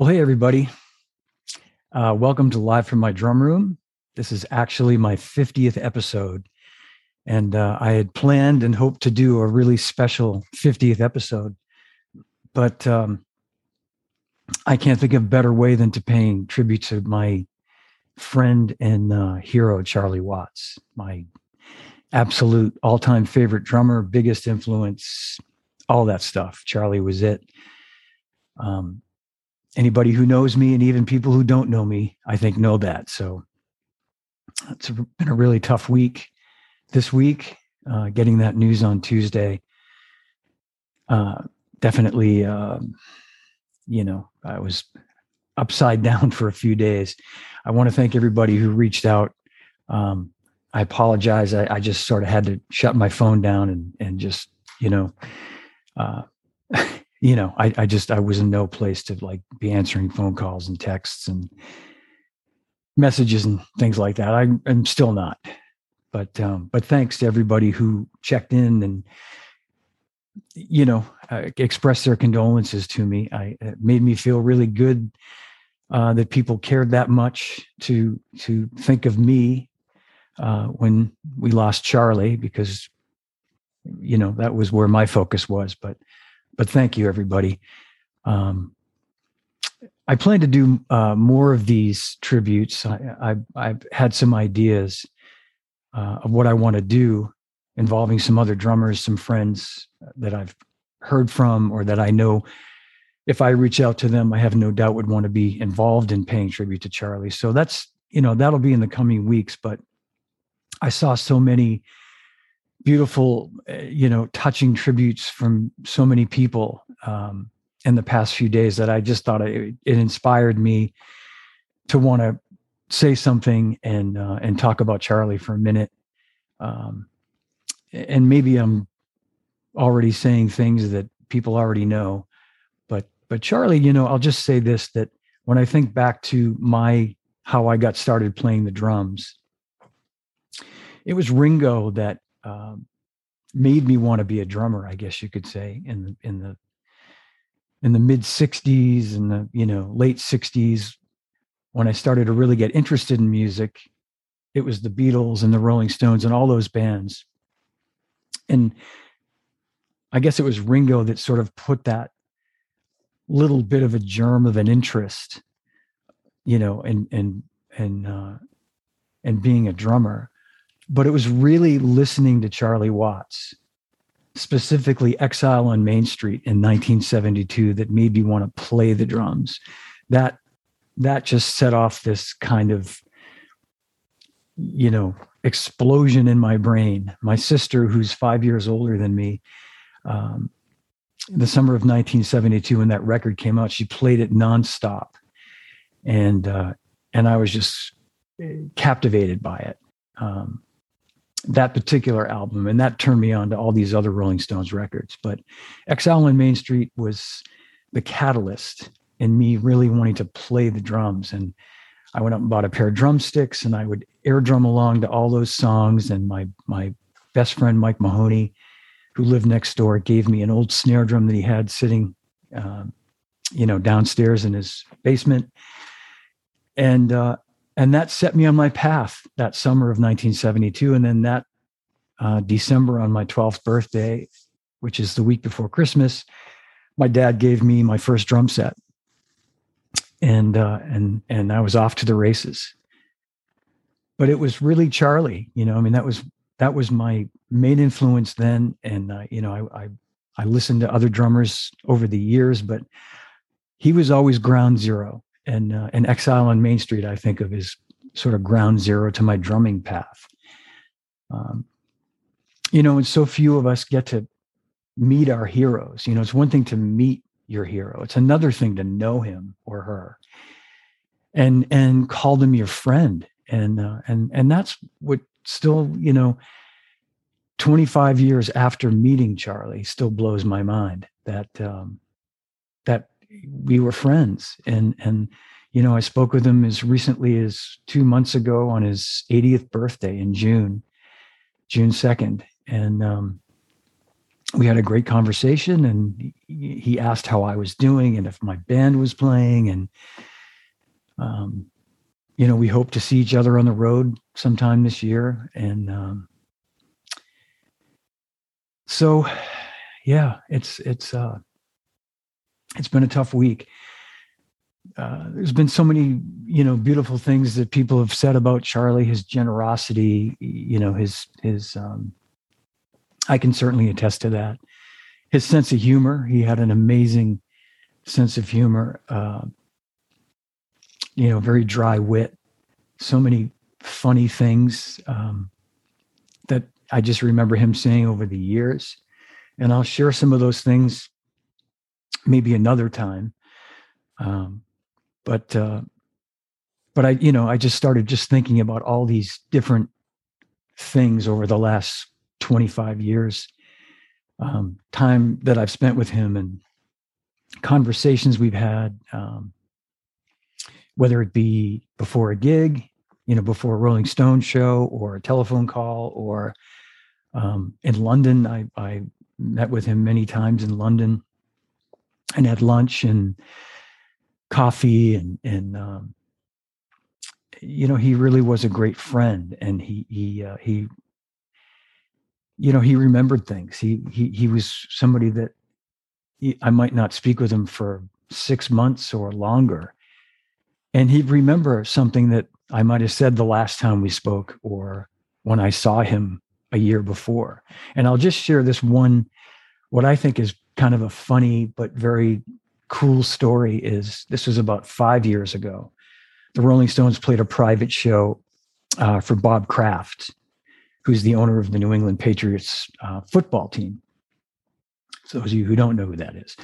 Well, hey, everybody. Uh, welcome to Live from My Drum Room. This is actually my 50th episode. And uh, I had planned and hoped to do a really special 50th episode. But um, I can't think of a better way than to paying tribute to my friend and uh, hero, Charlie Watts, my absolute all time favorite drummer, biggest influence, all that stuff. Charlie was it. Um, anybody who knows me and even people who don't know me, I think know that. So it's been a really tough week this week, uh, getting that news on Tuesday. Uh, definitely, uh, you know, I was upside down for a few days. I want to thank everybody who reached out. Um, I apologize. I, I, just sort of had to shut my phone down and and just you know, uh, you know, I, I just I was in no place to like be answering phone calls and texts and messages and things like that. I, am still not, but um, but thanks to everybody who checked in and you know uh, expressed their condolences to me. I it made me feel really good uh, that people cared that much to to think of me uh, when we lost Charlie because you know that was where my focus was. But but thank you everybody. Um, I plan to do uh, more of these tributes. I, have had some ideas uh, of what I want to do involving some other drummers, some friends that I've heard from or that I know if I reach out to them, I have no doubt would want to be involved in paying tribute to Charlie. So that's, you know, that'll be in the coming weeks. But I saw so many beautiful, eh, you know, touching tributes from so many people um, in the past few days that I just thought it, it inspired me to want to say something and uh, and talk about Charlie for a minute. Um, and maybe I'm already saying things that people already know, but but Charlie, you know, I'll just say this: that when I think back to my how I got started playing the drums, it was Ringo that um, made me want to be a drummer. I guess you could say in the in the in the mid '60s and the you know late '60s when I started to really get interested in music. It was the Beatles and the Rolling Stones and all those bands. And I guess it was Ringo that sort of put that little bit of a germ of an interest, you know, and and and uh, and being a drummer but it was really listening to Charlie Watts, specifically Exile on Main Street in 1972, that made me want to play the drums. That that just set off this kind of you know explosion in my brain. My sister, who's five years older than me, um, the summer of 1972, when that record came out, she played it nonstop, and uh, and I was just eh, captivated by it. Um, that particular album and that turned me on to all these other rolling stones records. But exile on main street was the catalyst in me really wanting to play the drums. And i went up and bought a pair of drumsticks and i would air drum along to all those songs. And my my best friend mike mahoney who lived next door gave me an old snare drum that he had sitting um, you know downstairs in his basement. And uh, and that set me on my path that summer of 1972 and then that uh, december on my 12th birthday which is the week before christmas my dad gave me my first drum set. And uh, and and i was off to the races. But it was really charlie you know i mean that was that was my main influence then. And uh, you know I, I i listened to other drummers over the years but he was always ground zero and uh, and Exile on Main Street I think of as sort of ground zero to my drumming path. Um, you know, and so few of us get to meet our heroes. You know, it's one thing to meet your hero; it's another thing to know him or her, and and call them your friend. And uh, and and that's what still, you know, 25 years after meeting Charlie, still blows my mind that um, we were friends. And and you know i spoke with him as recently as two months ago on his 80th birthday in june june 2nd and um we had a great conversation and he asked how I was doing and if my band was playing. And um, you know we hope to see each other on the road sometime this year. And um, so yeah it's it's uh it's been a tough week. Uh, there's been so many you know beautiful things that people have said about charlie his generosity you know his his um i can certainly attest to that. His sense of humor he had an amazing sense of humor uh, you know very dry wit so many funny things um, that i just remember him saying over the years. And i'll share some of those things maybe another time. Um, but uh, but I you know I just started just thinking about all these different things over the last 25 years. Um, time that I've spent with him and conversations we've had um, whether it be before a gig you know before a Rolling Stone show or a telephone call or um, in London. I, I met with him many times in London and had lunch and coffee and and um, you know he really was a great friend and he he uh, he you know he remembered things. He he he was somebody that he, I might not speak with him for 6 months or longer. And he'd remember something that I might have said the last time we spoke or when I saw him a year before. And I'll just share this one what I think is kind of a funny but very cool story is this was about five years ago. The Rolling Stones played a private show uh, for Bob Kraft, who's the owner of the New England Patriots uh, football team. So those of you who don't know who that is.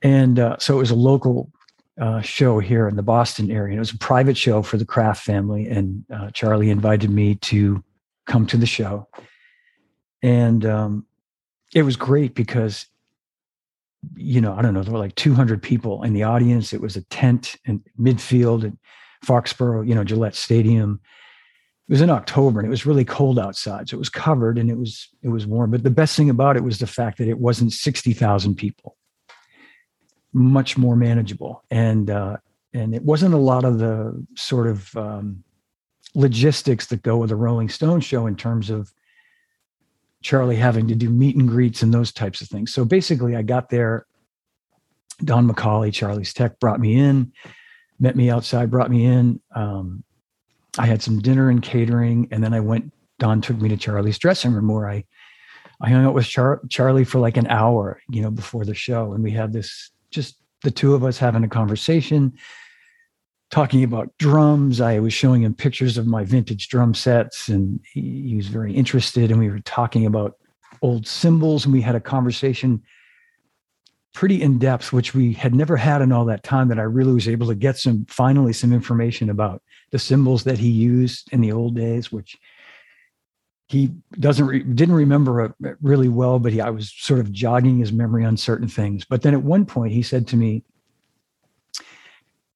And uh, so it was a local uh, show here in the Boston area. And it was a private show for the Kraft family. And uh, Charlie invited me to come to the show. And um, it was great because you know, I don't know, there were like 200 people in the audience. It was a tent in midfield at Foxborough, you know, Gillette Stadium. It was in October and it was really cold outside. So it was covered and it was it was warm. But the best thing about it was the fact that it wasn't 60,000 people. Much more manageable. And uh and it wasn't a lot of the sort of um, logistics that go with a Rolling Stone show in terms of Charlie having to do meet and greets and those types of things. So basically, I got there. Don McCauley, Charlie's Tech, brought me in, met me outside, brought me in. Um, I had some dinner and catering, and then I went. Don took me to Charlie's dressing room where I, I hung out with Char- Charlie for like an hour, you know, before the show, and we had this just the two of us having a conversation talking about drums. I was showing him pictures of my vintage drum sets, and he, he, was very interested. And we were talking about old cymbals, and we had a conversation pretty in depth, which we had never had in all that time. That I really was able to get some finally some information about the cymbals that he used in the old days, which he doesn't re- didn't remember uh, really well, but he, I was sort of jogging his memory on certain things. But then at one point, he said to me,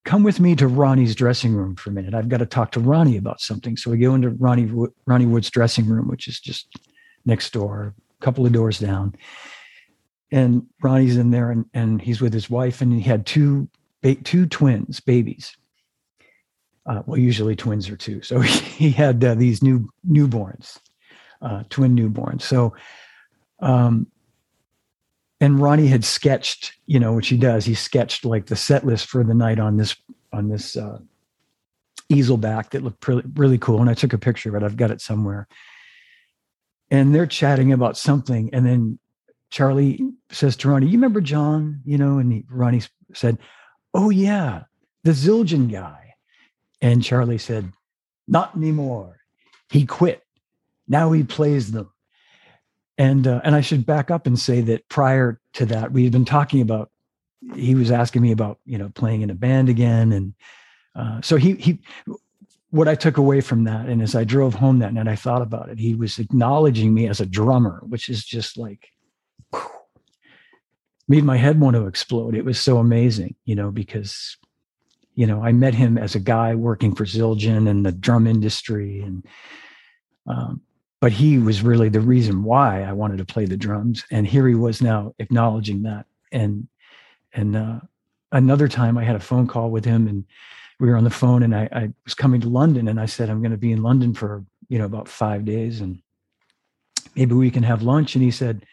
come with me to Ronnie's dressing room for a minute. I've got to talk to Ronnie about something. So we go into Ronnie Ronnie Wood's dressing room, which is just next door, a couple of doors down. And Ronnie's in there, and, and he's with his wife, and he had two two twins, babies. Uh, well, usually twins are two. So he, he had uh, these new newborns, uh, twin newborns. So um, and Ronnie had sketched, you know, which he does. He sketched like the set list for the night on this on this uh, easel back that looked really really cool. And I took a picture it. I've got it somewhere. And they're chatting about something, and then Charlie says to Ronnie, "You remember John?" You know, and he, Ronnie said, "Oh yeah, the Zildjian guy." And Charlie said, "Not anymore. He quit. Now he plays them." And uh, and I should back up and say that prior to that, we had been talking about. He was asking me about you know playing in a band again, and uh, so he he. What I took away from that, and as I drove home that night, I thought about it. He was acknowledging me as a drummer, which is just like made my head want to explode. It was so amazing, you know, because you know I met him as a guy working for Zildjian and the drum industry, and um, but he was really the reason why I wanted to play the drums. And here he was now acknowledging that. And and uh, another time I had a phone call with him and we were on the phone and I, I was coming to London and I said, I'm going to be in London for, you know, about five days and maybe we can have lunch. And he said,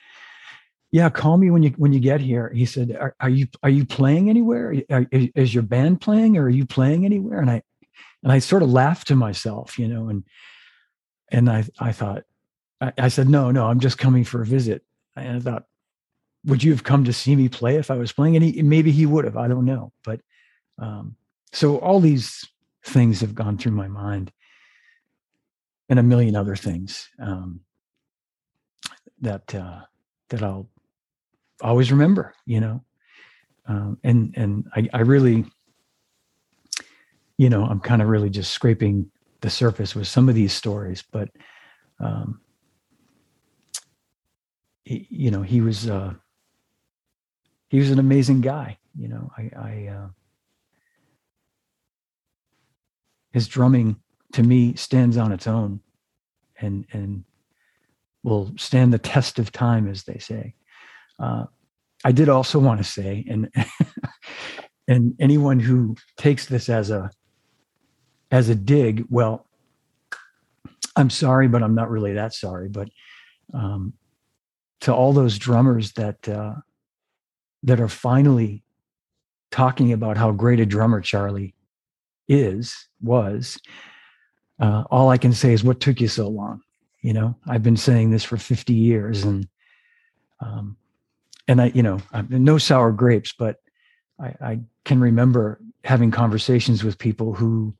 yeah, call me when you, when you get here. He said, are, are you, are you playing anywhere? Are, is your band playing or are you playing anywhere? And I, and I sort of laughed to myself, you know, and, and I, I thought, I, I said, no, no, I'm just coming for a visit. And I thought, would you have come to see me play if I was playing? And he, maybe he would have, I don't know. But, um, so all these things have gone through my mind and a million other things um, that uh, that I'll always remember, you know. Um, and and I, I really, you know, I'm kind of really just scraping the surface with some of these stories, but um, he, you know, he was uh, he was an amazing guy. You know, I, I uh, his drumming to me stands on its own and and will stand the test of time as they say uh, i did also want to say and and anyone who takes this as a as a dig well i'm sorry but i'm not really that sorry but um, to all those drummers that uh, that are finally talking about how great a drummer charlie is was uh, all i can say is what took you so long? You know i've been saying this for 50 years and um, and i you know no sour grapes but I, I can remember having conversations with people who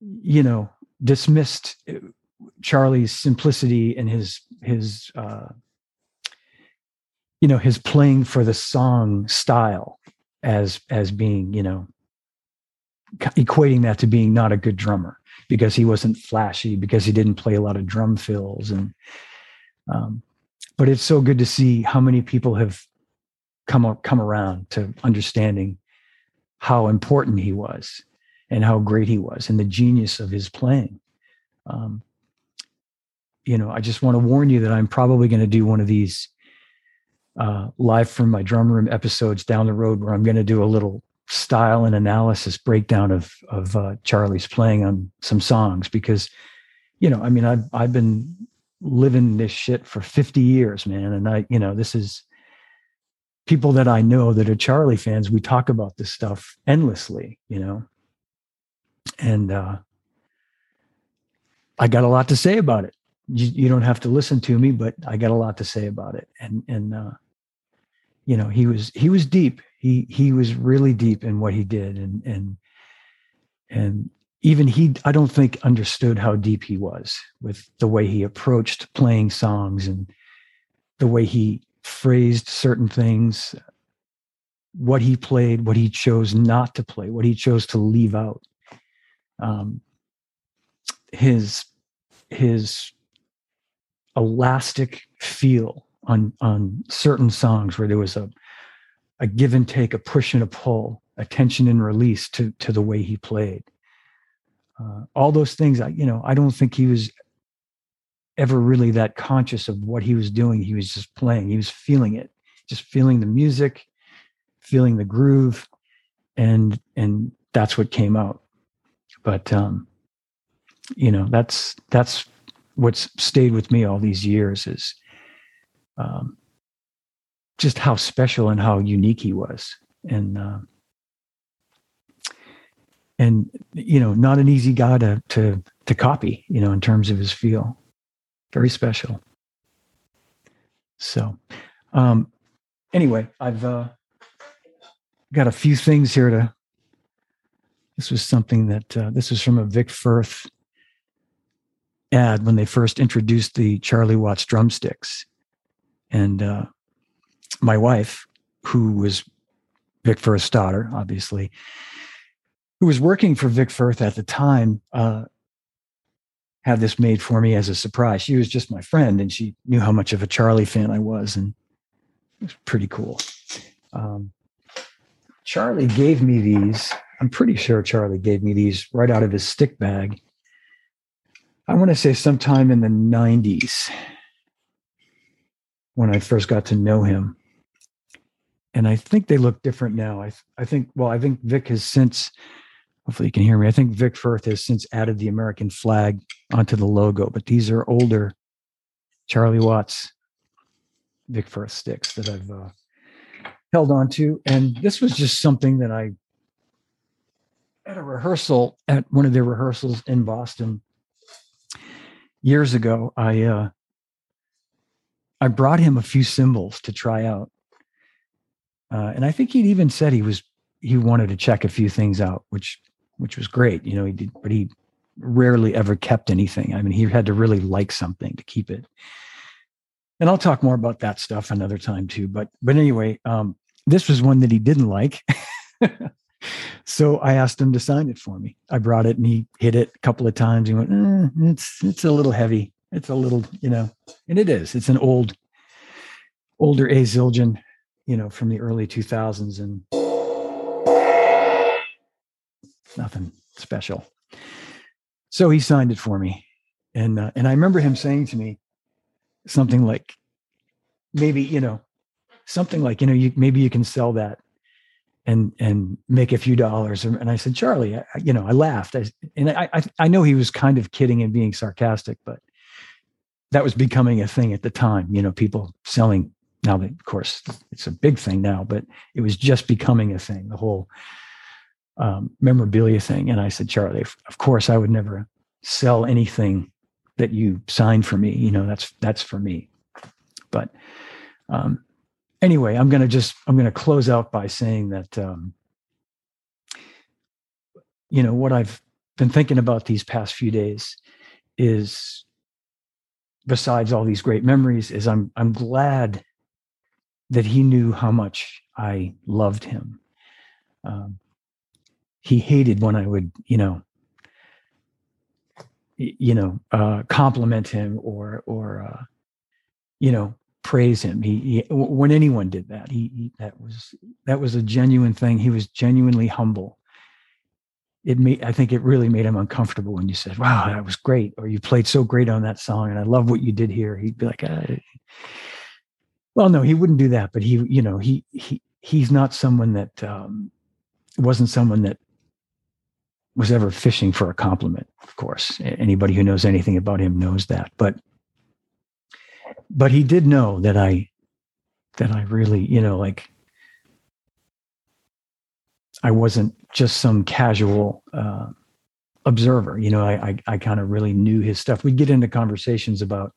you know dismissed uh, charlie's simplicity and his his uh, you know his playing for the song style as as being you know equating that to being not a good drummer because he wasn't flashy because he didn't play a lot of drum fills and um, but it's so good to see how many people have come come around to understanding how important he was and how great he was and the genius of his playing. Um, you know i just want to warn you that i'm probably going to do one of these uh, live from my drum room episodes down the road where i'm going to do a little style and analysis breakdown of of uh, Charlie's playing on some songs because you know I mean I've I've been living this shit for 50 years man and I you know this is people that I know that are Charlie fans we talk about this stuff endlessly you know and uh I got a lot to say about it. You, you don't have to listen to me but I got a lot to say about it. And and uh you know he was he was deep. He he was really deep in what he did. And and and even he i don't think understood how deep he was with the way he approached playing songs and the way he phrased certain things what he played what he chose not to play what he chose to leave out um, his his elastic feel on on certain songs where there was a a give and take, a push and a pull, a tension and release to to the way he played. Uh, all those things, I you know, I don't think he was ever really that conscious of what he was doing. He was just playing. He was feeling it, just feeling the music, feeling the groove, and and that's what came out. But um, you know, that's that's what's stayed with me all these years is um, just how special and how unique he was. And uh, and you know not an easy guy to to to copy you know in terms of his feel. Very special. So um anyway i've uh got a few things here to this was something that uh, this was from a vic firth ad when they first introduced the charlie watts drumsticks and uh my wife, who was Vic Firth's daughter, obviously, who was working for Vic Firth at the time, uh, had this made for me as a surprise. She was just my friend, and she knew how much of a Charlie fan I was, and it was pretty cool. Um, Charlie gave me these. I'm pretty sure Charlie gave me these right out of his stick bag I want to say sometime in the 90s when I first got to know him. And I think they look different now. I, I think, well, I think Vic has since, hopefully you can hear me. I think Vic Firth has since added the American flag onto the logo, but these are older Charlie Watts Vic Firth sticks that I've uh, held on to. And this was just something that I, at a rehearsal, at one of their rehearsals in Boston years ago, I, uh, I brought him a few cymbals to try out. Uh, and I think he'd even said he was he wanted to check a few things out, which which was great. You know, he did, but he rarely ever kept anything. I mean, he had to really like something to keep it. And I'll talk more about that stuff another time too. But but anyway, um, this was one that he didn't like. so I asked him to sign it for me. I brought it and he hit it a couple of times. He went, eh, "It's it's a little heavy. It's a little, you know." And it is. It's an old, older A Zildjian, you know, from the early 2000s, and nothing special. So he signed it for me, and uh, and I remember him saying to me something like, maybe you know, something like you know, you maybe you can sell that and and make a few dollars. And I said, Charlie, I, you know, I laughed, I, and I, I I know he was kind of kidding and being sarcastic, but that was becoming a thing at the time. You know, people selling now that of course it's a big thing now, but it was just becoming a thing. The whole um, memorabilia thing. And I said, Charlie, of course I would never sell anything that you signed for me. You know, that's that's for me. But um, anyway, I'm going to just I'm going to close out by saying that um, you know what I've been thinking about these past few days is besides all these great memories is I'm I'm glad that he knew how much I loved him. Um, he hated when I would, you know, you know, uh, compliment him or or uh, you know praise him. He, he, when anyone did that, he, he that was that was a genuine thing. He was genuinely humble. It made I think it really made him uncomfortable when you said, "Wow, that was great," or "You played so great on that song," and I love what you did here. He'd be like, uh, "Well, no, he wouldn't do that." But he, you know, he he he's not someone that um, wasn't someone that was ever fishing for a compliment. Of course, anybody who knows anything about him knows that. But but he did know that I that I really, you know, like I wasn't just some casual uh, observer. You know, I I, I kind of really knew his stuff. We'd get into conversations about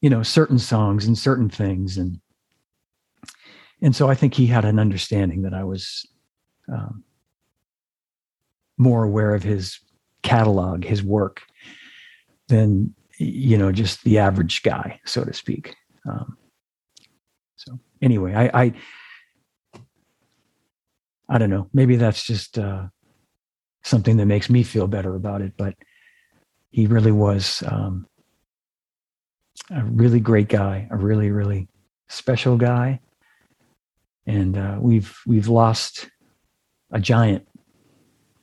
you know certain songs and certain things, and and so I think he had an understanding that I was um, more aware of his catalog, his work, than you know just the average guy, so to speak. Um, so anyway, I, I I don't know. Maybe that's just uh, something that makes me feel better about it. But he really was um, a really great guy, a really really special guy, and uh, we've we've lost a giant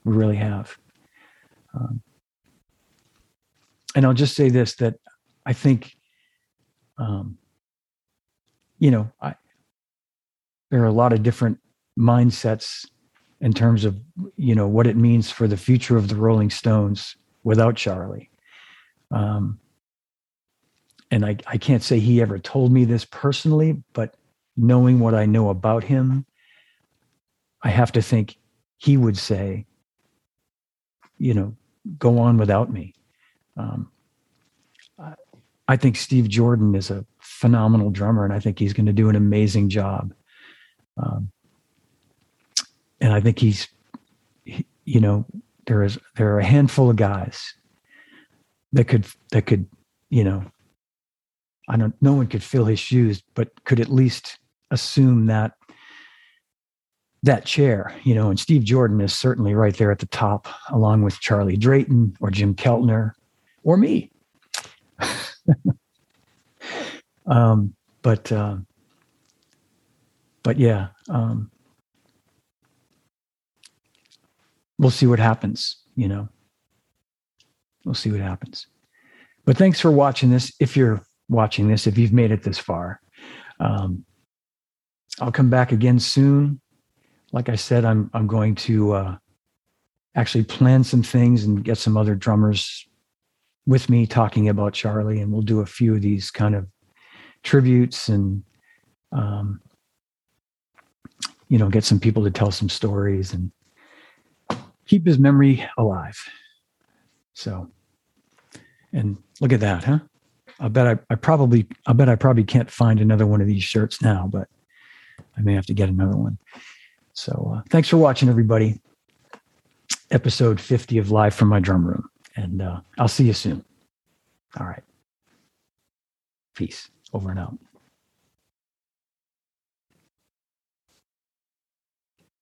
we really have. Um, and I'll just say this that I think, um, you know, I, there are a lot of different mindsets in terms of, you know, what it means for the future of the Rolling Stones without Charlie. Um, and I, I can't say he ever told me this personally, but knowing what I know about him, I have to think he would say you know, go on without me. Um, I, think Steve Jordan is a phenomenal drummer, and I think he's going to do an amazing job. Um, and I think he's, he, you know, there is there are a handful of guys that could that could, you know, I don't. No one could fill his shoes, but could at least assume that that chair, you know, and Steve Jordan is certainly right there at the top, along with Charlie Drayton or Jim Keltner or me. um, but uh, but yeah, um, we'll see what happens. You know, we'll see what happens. But thanks for watching this. If you're watching this, if you've made it this far, um, I'll come back again soon. Like I said, I'm I'm going to uh, actually plan some things and get some other drummers with me talking about Charlie, and we'll do a few of these kind of tributes and um, you know get some people to tell some stories and keep his memory alive. So, and look at that, huh? I bet I, I probably I bet I probably can't find another one of these shirts now, but I may have to get another one. So uh, thanks for watching, everybody. Episode 50 of Live from My Drum Room. And uh, I'll see you soon. All right. Peace. Over and out.